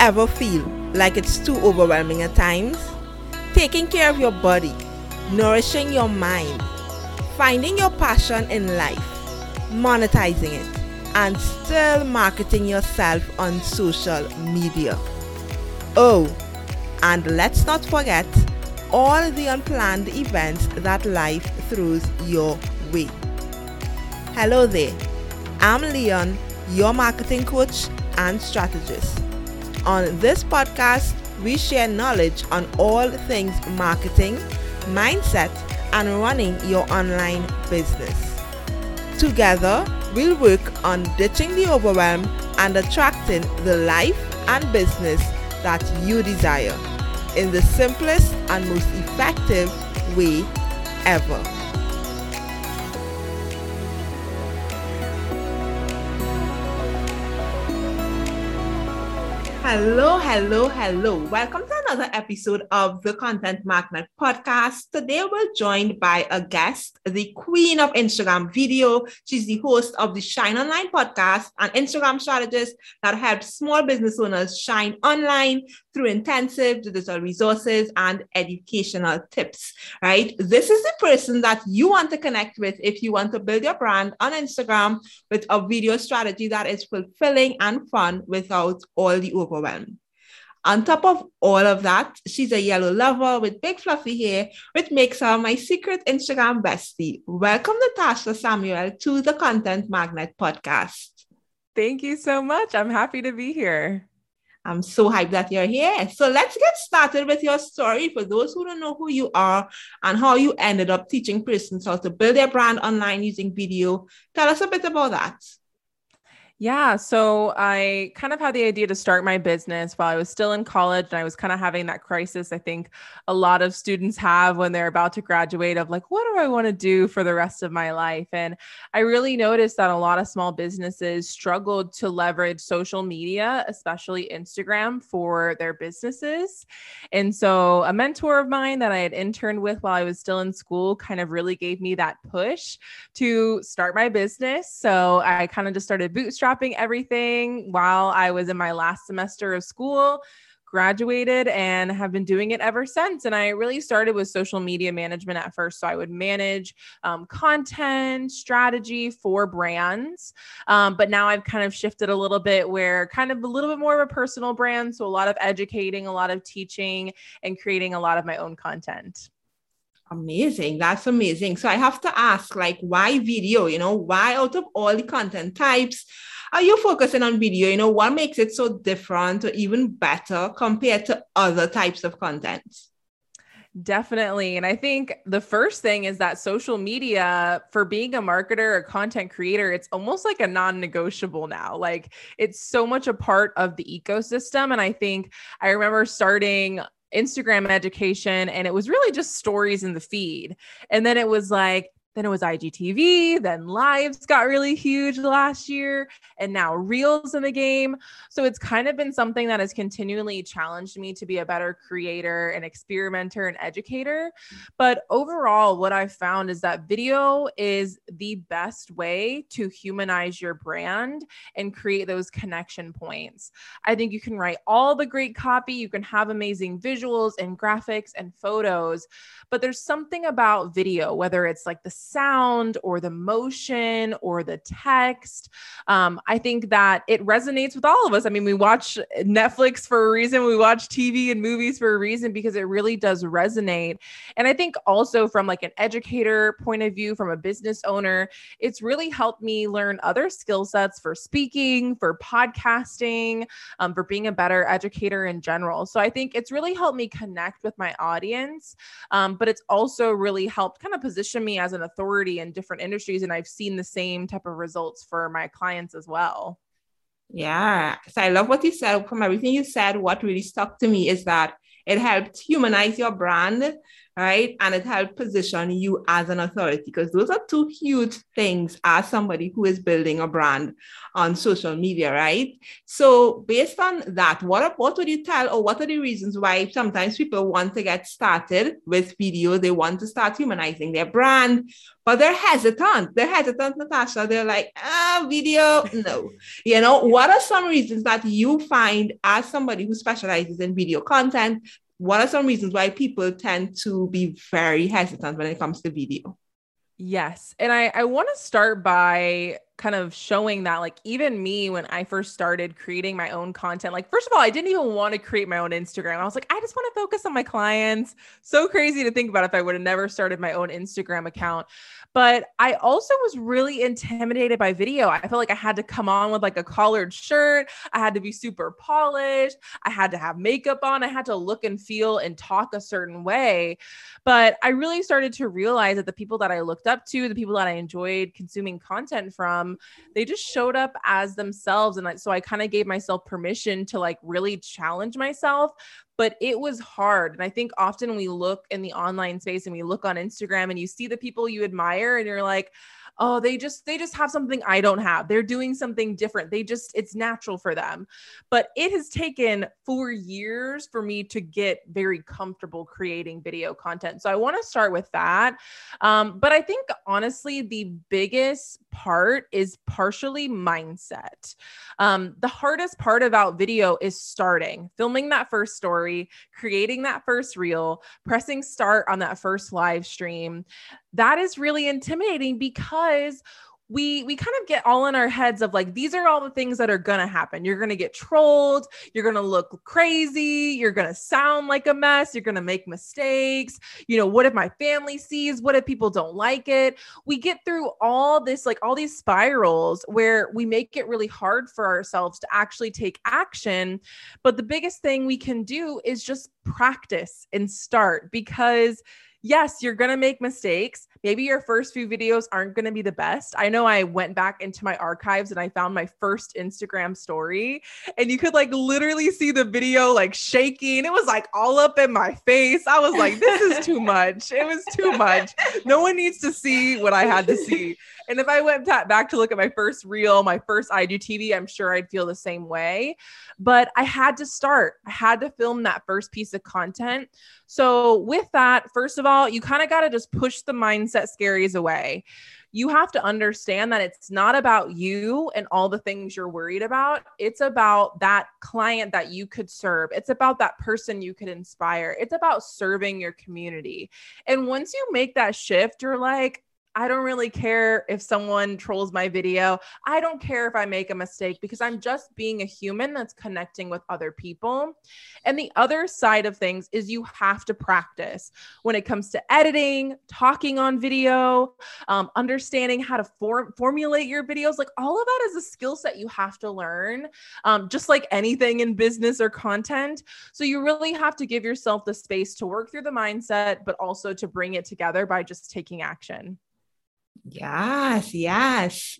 ever feel like it's too overwhelming at times? Taking care of your body, nourishing your mind, finding your passion in life, monetizing it, and still marketing yourself on social media. Oh, and let's not forget all the unplanned events that life throws your way. Hello there, I'm Leon, your marketing coach and strategist. On this podcast, we share knowledge on all things marketing, mindset, and running your online business. Together, we'll work on ditching the overwhelm and attracting the life and business that you desire in the simplest and most effective way ever. Hello, hello, hello. Welcome to another episode of the Content Magnet podcast. Today we're joined by a guest, the queen of Instagram video. She's the host of the Shine Online podcast, an Instagram strategist that helps small business owners shine online through intensive digital resources and educational tips, right? This is the person that you want to connect with if you want to build your brand on Instagram with a video strategy that is fulfilling and fun without all the overwhelm. On top of all of that, she's a yellow lover with big fluffy hair, which makes her my secret Instagram bestie. Welcome, Natasha Samuel, to the Content Magnet podcast. Thank you so much. I'm happy to be here. I'm so hyped that you're here. So let's get started with your story for those who don't know who you are and how you ended up teaching persons how to build their brand online using video. Tell us a bit about that. Yeah. So I kind of had the idea to start my business while I was still in college. And I was kind of having that crisis I think a lot of students have when they're about to graduate of like, what do I want to do for the rest of my life? And I really noticed that a lot of small businesses struggled to leverage social media, especially Instagram, for their businesses. And so a mentor of mine that I had interned with while I was still in school kind of really gave me that push to start my business. So I kind of just started bootstrapping everything while I was in my last semester of school graduated and have been doing it ever since. And I really started with social media management at first. So I would manage um, content, strategy for brands. Um, but now I've kind of shifted a little bit where kind of a little bit more of a personal brand. So a lot of educating, a lot of teaching, and creating a lot of my own content. Amazing. That's amazing. So I have to ask, like, why video? You know, why out of all the content types are you focusing on video? You know, what makes it so different or even better compared to other types of content? Definitely. And I think the first thing is that social media, for being a marketer or content creator, it's almost like a non negotiable now. Like it's so much a part of the ecosystem. And I think I remember starting Instagram education and it was really just stories in the feed. And then it was like, then it was IGTV, then lives got really huge last year, and now reels in the game. So it's kind of been something that has continually challenged me to be a better creator and experimenter and educator. But overall, what I've found is that video is the best way to humanize your brand and create those connection points. I think you can write all the great copy, you can have amazing visuals and graphics and photos, but there's something about video, whether it's like the sound or the motion or the text. Um, I think that it resonates with all of us. I mean, we watch Netflix for a reason, we watch TV and movies for a reason because it really does resonate. And I think also from like an educator point of view, from a business owner, it's really helped me learn other skill sets for speaking, for podcasting, um, for being a better educator in general. So I think it's really helped me connect with my audience. Um, but it's also really helped kind of position me as an authority in different industries. And I've seen the same type of results for my clients as well. Yeah. So I love what you said. From everything you said, what really stuck to me is that it helped humanize your brand right? And it helps position you as an authority because those are two huge things as somebody who is building a brand on social media, right? So based on that, what, what would you tell or what are the reasons why sometimes people want to get started with video? They want to start humanizing their brand, but they're hesitant. They're hesitant, Natasha. They're like, ah, video, no. You know, what are some reasons that you find as somebody who specializes in video content what are some reasons why people tend to be very hesitant when it comes to video? Yes. And I, I want to start by kind of showing that, like, even me, when I first started creating my own content, like, first of all, I didn't even want to create my own Instagram. I was like, I just want to focus on my clients. So crazy to think about if I would have never started my own Instagram account. But I also was really intimidated by video. I felt like I had to come on with like a collared shirt. I had to be super polished. I had to have makeup on. I had to look and feel and talk a certain way. But I really started to realize that the people that I looked up to, the people that I enjoyed consuming content from, they just showed up as themselves. And so I kind of gave myself permission to like really challenge myself but it was hard. And I think often we look in the online space and we look on Instagram and you see the people you admire and you're like, oh they just they just have something i don't have. They're doing something different. They just it's natural for them. But it has taken four years for me to get very comfortable creating video content. So i want to start with that. Um, but i think honestly the biggest part is partially mindset. Um, the hardest part about video is starting filming that first story creating that first reel pressing start on that first live stream. That is really intimidating because we we kind of get all in our heads of like these are all the things that are going to happen. You're going to get trolled you're going to look crazy you're going to sound like a mess you're going to make mistakes. You know what if my family sees? What if people don't like it? We get through all this like all these spirals where we make it really hard for ourselves to actually take action. But the biggest thing we can do is just practice and start because yes, you're going to make mistakes. Maybe your first few videos aren't going to be the best. I know I went back into my archives and I found my first Instagram story and you could like literally see the video like shaking. It was like all up in my face. I was like, this is too much. It was too much. No one needs to see what I had to see. And if I went back to look at my first reel, my first IGTV, I'm sure I'd feel the same way. But I had to start. I had to film that first piece of content. So, with that, first of all, you kind of got to just push the mindset scaries away. You have to understand that it's not about you and all the things you're worried about. It's about that client that you could serve. It's about that person you could inspire. It's about serving your community. And once you make that shift, you're like, I don't really care if someone trolls my video. I don't care if I make a mistake because I'm just being a human that's connecting with other people. And the other side of things is you have to practice when it comes to editing, talking on video, um, understanding how to form formulate your videos. Like all of that is a skill set you have to learn, um, just like anything in business or content. So you really have to give yourself the space to work through the mindset, but also to bring it together by just taking action. Yes, yes.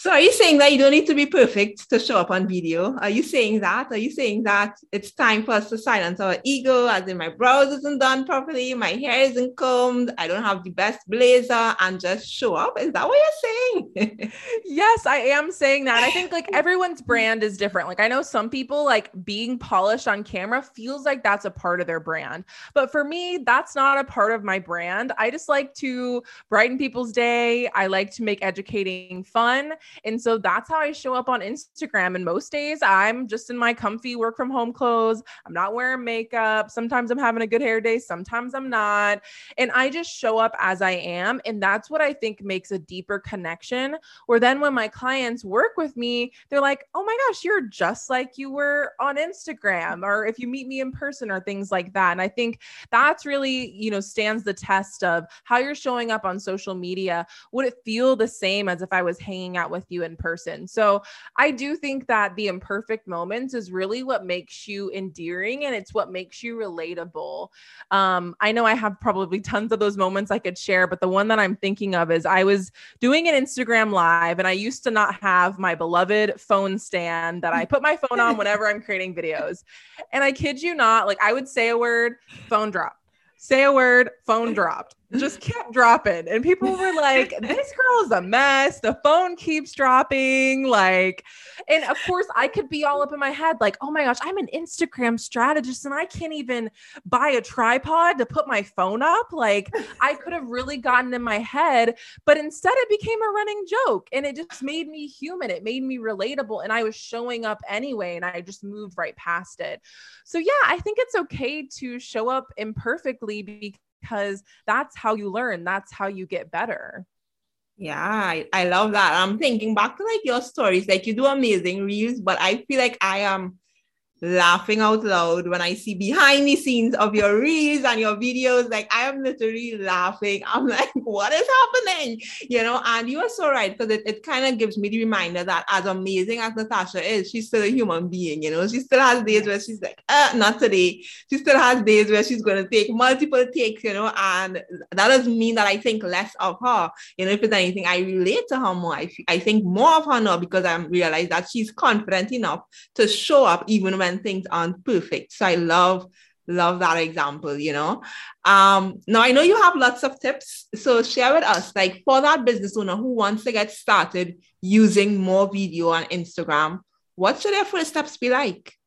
So are you saying that you don't need to be perfect to show up on video? Are you saying that? Are you saying that it's time for us to silence our ego, as in my brows isn't done properly, my hair isn't combed, I don't have the best blazer, and just show up? Is that what you're saying? yes, I am saying that. I think like everyone's brand is different. Like I know some people like being polished on camera feels like that's a part of their brand. But for me, that's not a part of my brand. I just like to brighten people's day. I like to make educating fun. And so that's how I show up on Instagram. And most days I'm just in my comfy work from home clothes. I'm not wearing makeup. Sometimes I'm having a good hair day, sometimes I'm not. And I just show up as I am. And that's what I think makes a deeper connection. Where then when my clients work with me, they're like, oh my gosh, you're just like you were on Instagram, or if you meet me in person, or things like that. And I think that's really, you know, stands the test of how you're showing up on social media. Would it feel the same as if I was hanging out with with you in person. So I do think that the imperfect moments is really what makes you endearing and it's what makes you relatable. Um, I know I have probably tons of those moments I could share, but the one that I'm thinking of is I was doing an Instagram live and I used to not have my beloved phone stand that I put my phone on whenever I'm creating videos. And I kid you not, like I would say a word, phone drop say a word, phone dropped just kept dropping. And people were like this girl is a mess. The phone keeps dropping. Like and of course i could be all up in my head like oh my gosh i'm an instagram strategist and i can't even buy a tripod to put my phone up. Like i could have really gotten in my head but instead it became a running joke and it just made me human. It made me relatable and i was showing up anyway and i just moved right past it. So yeah i think it's okay to show up imperfectly because because that's how you learn, that's how you get better. Yeah, I, I love that. I'm thinking back to like your stories, like you do amazing reels, but I feel like I am laughing out loud when I see behind the scenes of your reels and your videos. Like I am literally laughing. I'm like, what is happening? You know, and you are so right because it, it kind of gives me the reminder that as amazing as Natasha is, she's still a human being, you know, she still has days where she's like, uh, not today. She still has days where she's going to take multiple takes, you know, and that doesn't mean that I think less of her. You know, if it's anything, I relate to her more. I, I think more of her now because I realize that she's confident enough to show up even when when things aren't perfect. So I love love that example you know? Um now i know you have lots of tips. So share with us like for that business owner who wants to get started using more video on instagram what should their first steps be like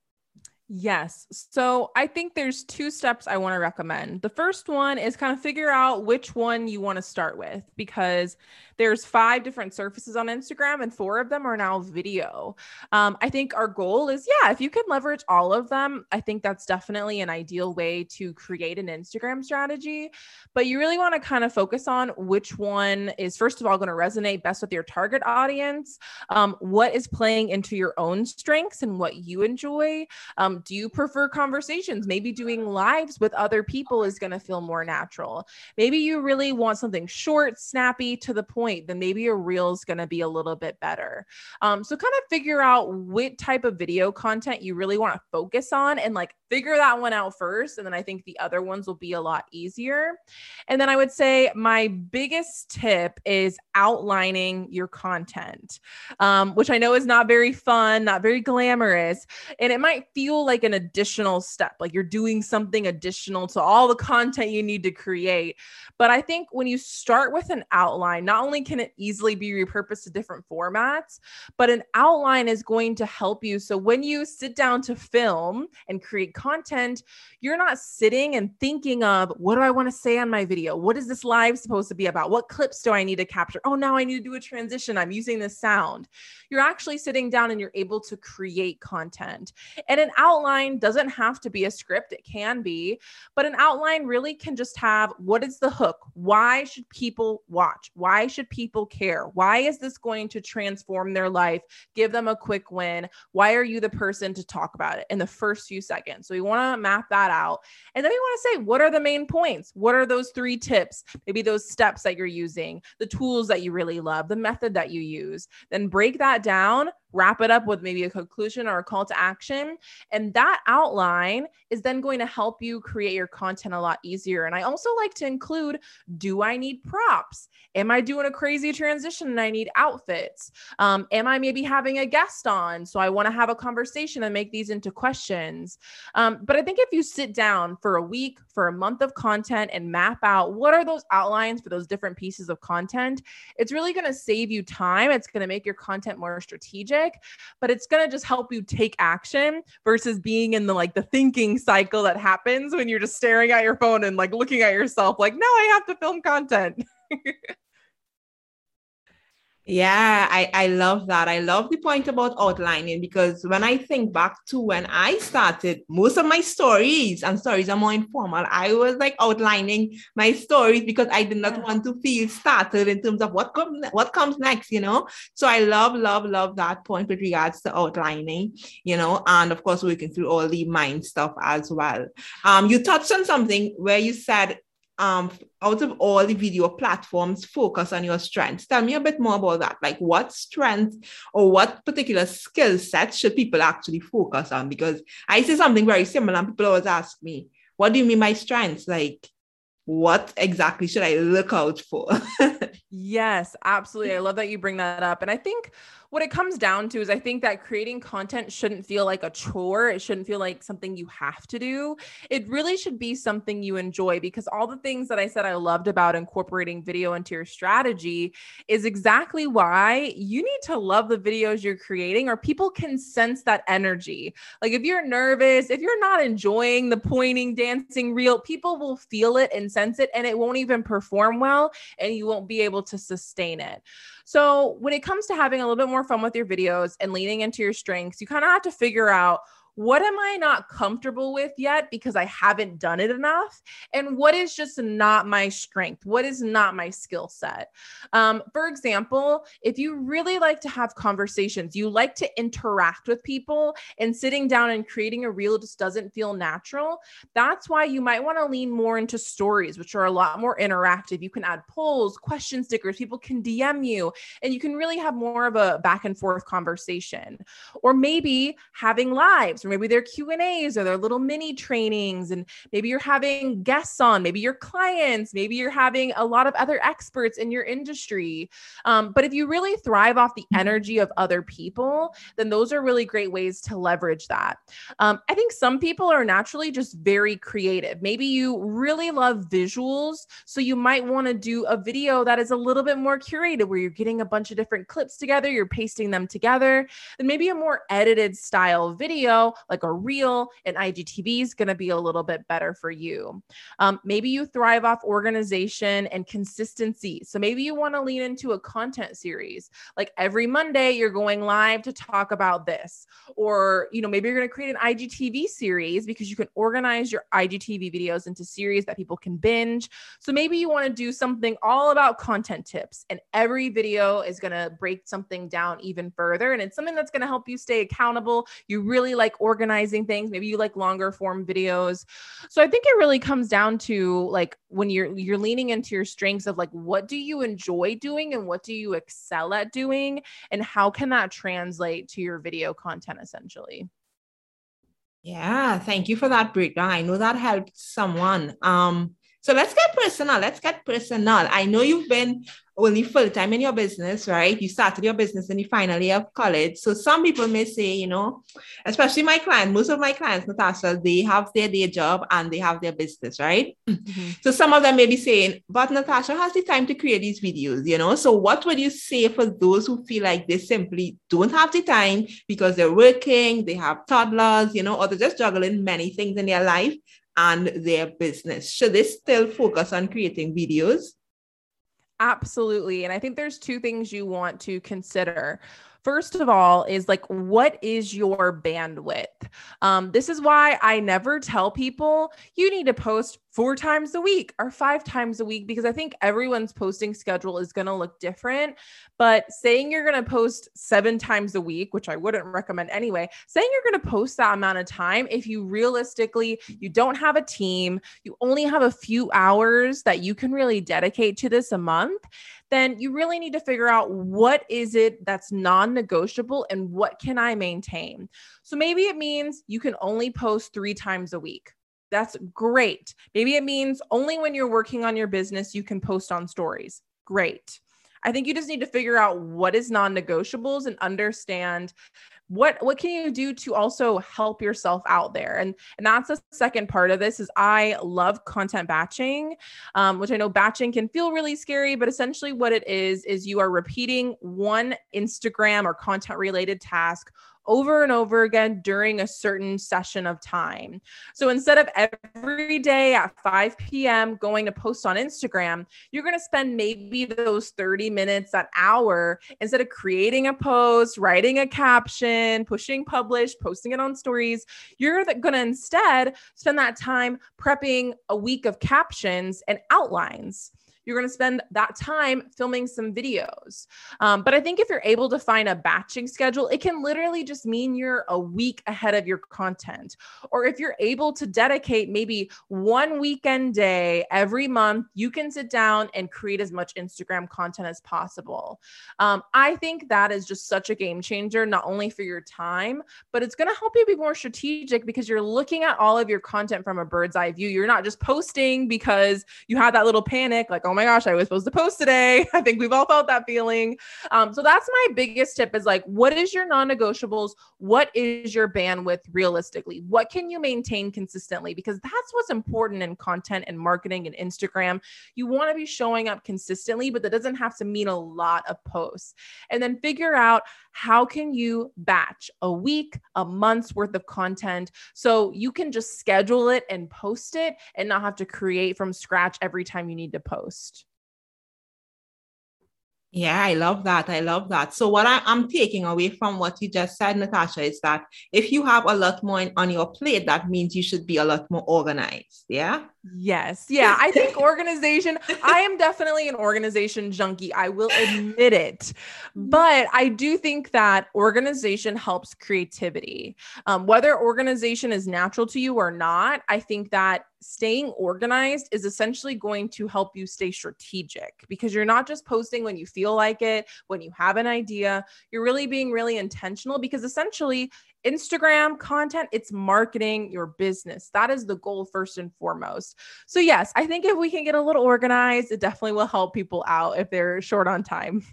Yes. So I think there's two steps I want to recommend. The first one is kind of figure out which one you want to start with because there's five different surfaces on Instagram and four of them are now video. Um, I think our goal is, yeah, if you can leverage all of them, I think that's definitely an ideal way to create an Instagram strategy. But you really want to kind of focus on which one is, first of all, going to resonate best with your target audience. Um, what is playing into your own strengths and what you enjoy? Um, do you prefer conversations? Maybe doing lives with other people is going to feel more natural. Maybe you really want something short, snappy, to the point. Then maybe a reel is going to be a little bit better. Um, so kind of figure out what type of video content you really want to focus on and like figure that one out first. And then I think the other ones will be a lot easier. And then I would say my biggest tip is outlining your content, um, which I know is not very fun, not very glamorous. And it might feel like an additional step, like you're doing something additional to all the content you need to create. But I think when you start with an outline, not only can it easily be repurposed to different formats, but an outline is going to help you. So when you sit down to film and create content, you're not sitting and thinking of what do I want to say on my video? What is this live supposed to be about? What clips do I need to capture? Oh, now I need to do a transition. I'm using this sound. You're actually sitting down and you're able to create content. And an outline doesn't have to be a script, it can be, but an outline really can just have what is the hook? Why should people watch? Why should people care? Why is this going to transform their life? Give them a quick win. Why are you the person to talk about it in the first few seconds? So we want to map that out. And then we want to say, what are the main points? What are those three tips? Maybe those steps that you're using, the tools that you really love, the method that you use. Then break that down wrap it up with maybe a conclusion or a call to action. And that outline is then going to help you create your content a lot easier. And I also like to include do I need props? Am I doing a crazy transition and I need outfits? Um, am I maybe having a guest on? So I want to have a conversation and make these into questions. Um, but I think if you sit down for a week, for a month of content and map out what are those outlines for those different pieces of content, it's really going to save you time. It's going to make your content more strategic, but it's going to just help you take action versus being in the like the thinking cycle that happens when you're just staring at your phone and like looking at yourself like, now I have to film content. Yeah, I, I love that. I love the point about outlining because when I think back to when I started, most of my stories and stories are more informal. I was like outlining my stories because I did not want to feel startled in terms of what comes what comes next, you know. So I love, love, love that point with regards to outlining, you know, and of course working through all the mind stuff as well. Um, you touched on something where you said um, out of all the video platforms, focus on your strengths. Tell me a bit more about that. Like, what strength or what particular skill sets should people actually focus on? Because I say something very similar, and people always ask me, What do you mean by strengths? Like, what exactly should I look out for? yes, absolutely. I love that you bring that up. And I think what it comes down to is I think that creating content shouldn't feel like a chore. It shouldn't feel like something you have to do. It really should be something you enjoy because all the things that I said I loved about incorporating video into your strategy is exactly why you need to love the videos you're creating or people can sense that energy. Like if you're nervous, if you're not enjoying the pointing, dancing reel, people will feel it and sense it and it won't even perform well and you won't be able to sustain it. So, when it comes to having a little bit more fun with your videos and leaning into your strengths, you kind of have to figure out what am I not comfortable with yet because I haven't done it enough? And what is just not my strength? What is not my skill set? Um, for example, if you really like to have conversations, you like to interact with people, and sitting down and creating a reel just doesn't feel natural, that's why you might want to lean more into stories, which are a lot more interactive. You can add polls, question stickers, people can DM you, and you can really have more of a back and forth conversation. Or maybe having lives maybe they're Q and A's or their little mini trainings, and maybe you're having guests on, maybe your clients, maybe you're having a lot of other experts in your industry. Um, but if you really thrive off the energy of other people, then those are really great ways to leverage that. Um, I think some people are naturally just very creative. Maybe you really love visuals, so you might want to do a video that is a little bit more curated, where you're getting a bunch of different clips together, you're pasting them together. Then maybe a more edited style video like a reel, and IGTV is going to be a little bit better for you. Um, maybe you thrive off organization and consistency. So maybe you want to lean into a content series. Like every Monday, you're going live to talk about this. Or, you know, maybe you're going to create an IGTV series because you can organize your IGTV videos into series that people can binge. So maybe you want to do something all about content tips, and every video is going to break something down even further. And it's something that's going to help you stay accountable. You really like organizing things maybe you like longer form videos. So i think it really comes down to like when you're you're leaning into your strengths of like what do you enjoy doing and what do you excel at doing? And how can that translate to your video content essentially? Yeah thank you for that breakdown. I know that helped someone. Um so let's get personal. Let's get personal. I know you've been only full time in your business, right? You started your business in the final year of college. So some people may say, you know, especially my clients, most of my clients, Natasha, they have their day job and they have their business, right? Mm-hmm. So some of them may be saying, but Natasha has the time to create these videos, you know? So what would you say for those who feel like they simply don't have the time because they're working, they have toddlers, you know, or they're just juggling many things in their life and their business? Should they still focus on creating videos? Absolutely. And I think there's two things you want to consider. First of all, is like, what is your bandwidth? Um, this is why I never tell people you need to post four times a week or five times a week because I think everyone's posting schedule is going to look different. But saying you're going to post seven times a week, which I wouldn't recommend anyway, saying you're going to post that amount of time, if you realistically you don't have a team, you only have a few hours that you can really dedicate to this a month, then you really need to figure out what is it that's non-negotiable and what can I maintain. So maybe it means you can only post 3 times a week. That's great. Maybe it means only when you're working on your business you can post on stories. Great. I think you just need to figure out what is non-negotiables and understand what what can you do to also help yourself out there and and that's the second part of this is i love content batching um, which i know batching can feel really scary but essentially what it is is you are repeating one instagram or content related task over and over again during a certain session of time. So instead of every day at 5 p.m. going to post on Instagram, you're going to spend maybe those 30 minutes, that hour, instead of creating a post, writing a caption, pushing publish, posting it on stories, you're going to instead spend that time prepping a week of captions and outlines you're going to spend that time filming some videos. Um, but I think if you're able to find a batching schedule, it can literally just mean you're a week ahead of your content. Or if you're able to dedicate maybe one weekend day every month, you can sit down and create as much Instagram content as possible. Um, I think that is just such a game changer, not only for your time, but it's going to help you be more strategic because you're looking at all of your content from a bird's eye view. You're not just posting because you have that little panic, like, oh my my gosh, I was supposed to post today. I think we've all felt that feeling. Um, so that's my biggest tip is like, what is your non negotiables? What is your bandwidth realistically? What can you maintain consistently? Because that's what's important in content and marketing and Instagram. You want to be showing up consistently, but that doesn't have to mean a lot of posts. And then figure out how can you batch a week, a month's worth of content so you can just schedule it and post it and not have to create from scratch every time you need to post. Yeah, I love that. I love that. So, what I, am taking away from what you just said, Natasha, is that if you have a lot more on your plate, that means you should be a lot more organized. Yeah. Yes. Yeah. I think organization, I am definitely an organization junkie. I will admit it. But I do think that organization helps creativity. Um, whether organization is natural to you or not, I think that staying organized is essentially going to help you stay strategic because you're not just posting when you feel like it, when you have an idea. You're really being really intentional because essentially Instagram content, it's marketing your business. That is the goal first and foremost. So, yes, I think if we can get a little organized, it definitely will help people out if they're short on time.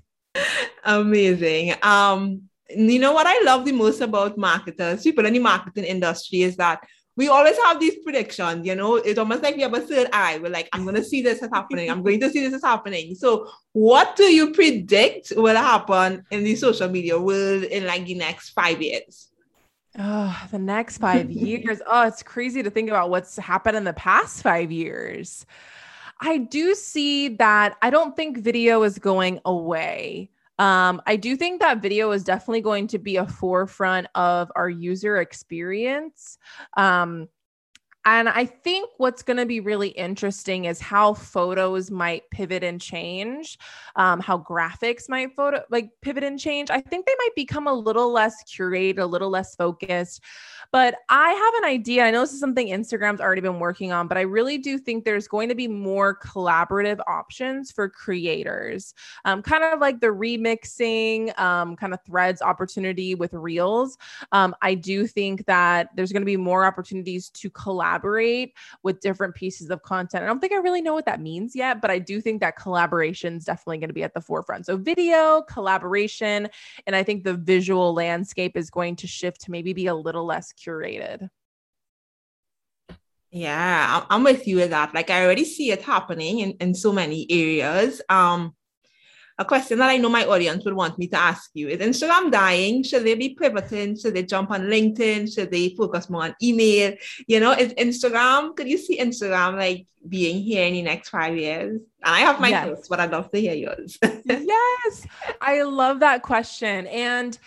Amazing. Um, you know what I love the most about marketers, people in the marketing industry, is that we always have these predictions, you know, it's almost like we have a third eye. We're like, I'm going to see this is happening. I'm going to see this is happening. So, what do you predict will happen in the social media world in like the next five years? Oh, the next five years. Oh, it's crazy to think about what's happened in the past five years. I do see that I don't think video is going away. Um, I do think that video is definitely going to be a forefront of our user experience. Um, and I think what's going to be really interesting is how photos might pivot and change, um, how graphics might photo like pivot and change. I think they might become a little less curated, a little less focused. But I have an idea. I know this is something Instagram's already been working on, but I really do think there's going to be more collaborative options for creators, um, kind of like the remixing, um, kind of threads opportunity with Reels. Um, I do think that there's going to be more opportunities to collaborate with different pieces of content. I don't think I really know what that means yet, but I do think that collaboration is definitely going to be at the forefront. So, video, collaboration, and I think the visual landscape is going to shift to maybe be a little less curated. Yeah, I'm with you with that. Like I already see it happening in, in so many areas. Um, a question that I know my audience would want me to ask you is Instagram dying? Should they be pivoting? Should they jump on LinkedIn? Should they focus more on email? You know, is Instagram, could you see Instagram like being here in the next five years? And I have my yes. thoughts, but I'd love to hear yours. yes, I love that question. And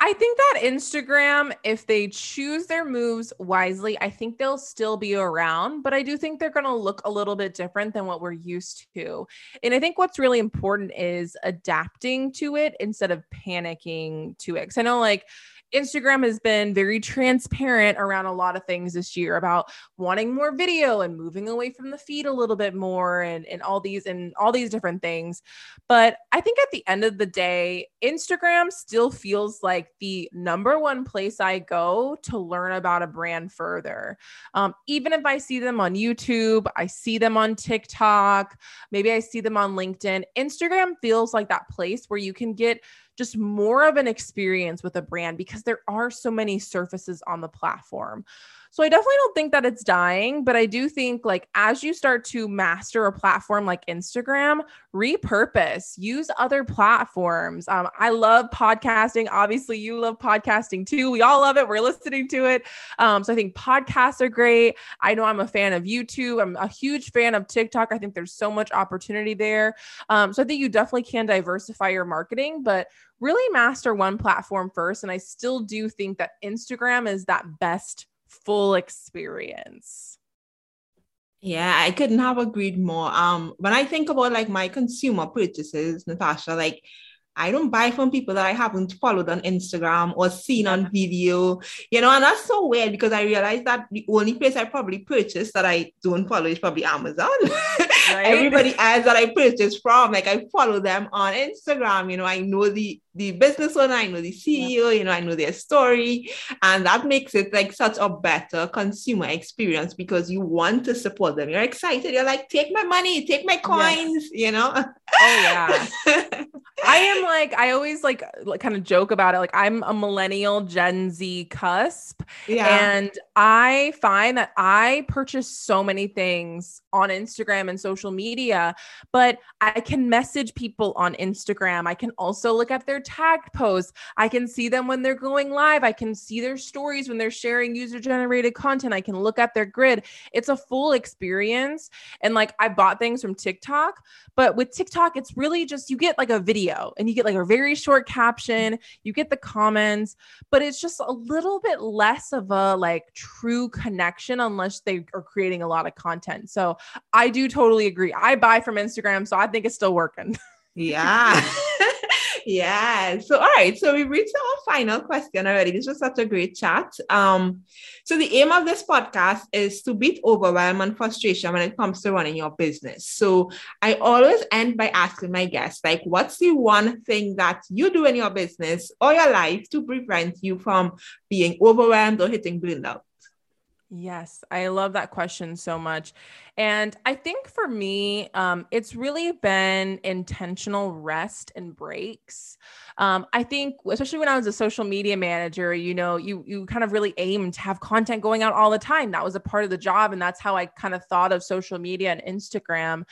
I think that Instagram, if they choose their moves wisely, I think they'll still be around, but I do think they're going to look a little bit different than what we're used to. And I think what's really important is adapting to it instead of panicking to it. Because I know, like, Instagram has been very transparent around a lot of things this year about wanting more video and moving away from the feed a little bit more and, and all these and all these different things. But I think at the end of the day, Instagram still feels like the number one place I go to learn about a brand further. Um, even if I see them on YouTube, I see them on TikTok, maybe I see them on LinkedIn, Instagram feels like that place where you can get just more of an experience with a brand because there are so many surfaces on the platform. So I definitely don't think that it's dying, but I do think like as you start to master a platform like Instagram, repurpose, use other platforms. Um, I love podcasting. Obviously, you love podcasting too. We all love it. We're listening to it. Um, so I think podcasts are great. I know I'm a fan of YouTube. I'm a huge fan of TikTok. I think there's so much opportunity there. Um, so I think you definitely can diversify your marketing, but really master one platform first. And I still do think that Instagram is that best full experience. Yeah, I couldn't have agreed more. Um, when I think about like my consumer purchases, Natasha, like I don't buy from people that I haven't followed on Instagram or seen on video, you know, and that's so weird because I realized that the only place I probably purchase that I don't follow is probably Amazon. Right? Everybody else that I purchase from, like I follow them on Instagram, you know, I know the the business owner, I know the CEO, you know, I know their story. And that makes it like such a better consumer experience because you want to support them. You're excited. You're like, take my money, take my coins, yes. you know? Oh, yeah. I am like, I always like, like kind of joke about it. Like, I'm a millennial Gen Z cusp. Yeah. And I find that I purchase so many things on Instagram and social media, but I can message people on Instagram. I can also look at their tagged posts. I can see them when they're going live. I can see their stories when they're sharing user generated content. I can look at their grid. It's a full experience. And like I bought things from TikTok, but with TikTok, it's really just you get like a video and you get like a very short caption, you get the comments, but it's just a little bit less of a like true connection unless they are creating a lot of content. So I do totally agree. I buy from Instagram, so I think it's still working. Yeah. yeah. So, all right. So we reached our final question already. This was such a great chat. Um, so the aim of this podcast is to beat overwhelm and frustration when it comes to running your business. So I always end by asking my guests, like, what's the one thing that you do in your business or your life to prevent you from being overwhelmed or hitting burnout? Yes, I love that question so much. And I think for me, um, it's really been intentional rest and breaks. Um, I think, especially when I was a social media manager, you know, you you kind of really aim to have content going out all the time. That was a part of the job, and that's how I kind of thought of social media and Instagram.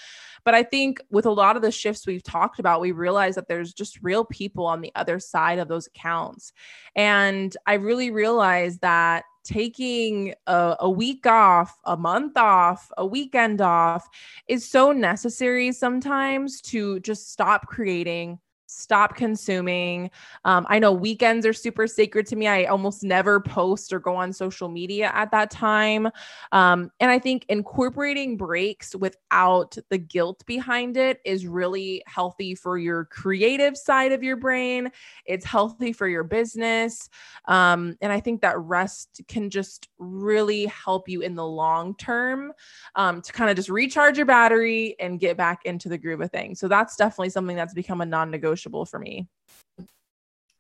But I think with a lot of the shifts we've talked about, we realize that there's just real people on the other side of those accounts, and I really realized that taking a, a, week off, a month off, a weekend off is so necessary sometimes to just stop creating stop consuming. Um, I know weekends are super sacred to me. I almost never post or go on social media at that time. Um, and I think incorporating breaks without the guilt behind it is really healthy for your creative side of your brain. It's healthy for your business. Um, and I think that rest can just really help you in the long term um, to kind of just recharge your battery and get back into the groove of things. So that's definitely something that's become a non negotiable negotiable for me.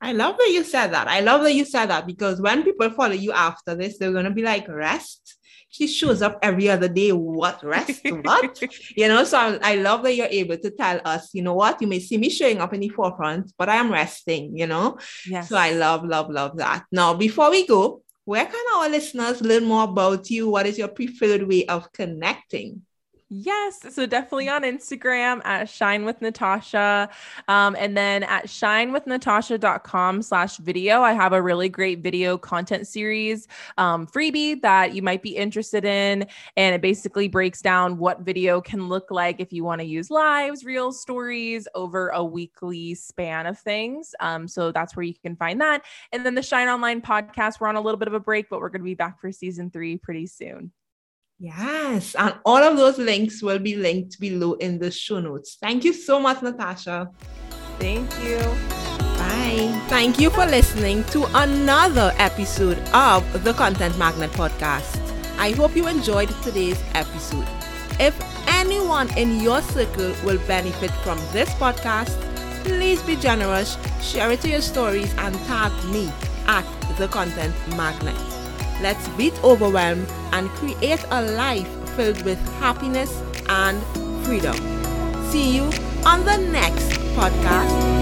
I love that you said that. I love that you said that because when people follow you after this, they're gonna be like, rest. She shows up every other day. What rest? what? You know, so I, I love that you're able to tell us, you know what, you may see me showing up in the forefront, but I am resting, you know? Yes. So I love, love, love that. Now, before we go, where can our listeners learn more about you? What is your preferred way of connecting? Yes. So definitely on Instagram at Shine with Natasha. Um, and then at shine with shinewithnatasha.com slash video, I have a really great video content series um, freebie that you might be interested in. And it basically breaks down what video can look like if you want to use lives, real stories over a weekly span of things. Um, so that's where you can find that. And then the Shine Online podcast, we're on a little bit of a break, but we're going to be back for season three pretty soon. Yes, and all of those links will be linked below in the show notes. Thank you so much, Natasha. Thank you. Bye. Thank you for listening to another episode of the Content Magnet podcast. I hope you enjoyed today's episode. If anyone in your circle will benefit from this podcast, please be generous, share it to your stories, and tag me at the Content Magnet. Let's beat overwhelm and create a life filled with happiness and freedom. See you on the next podcast.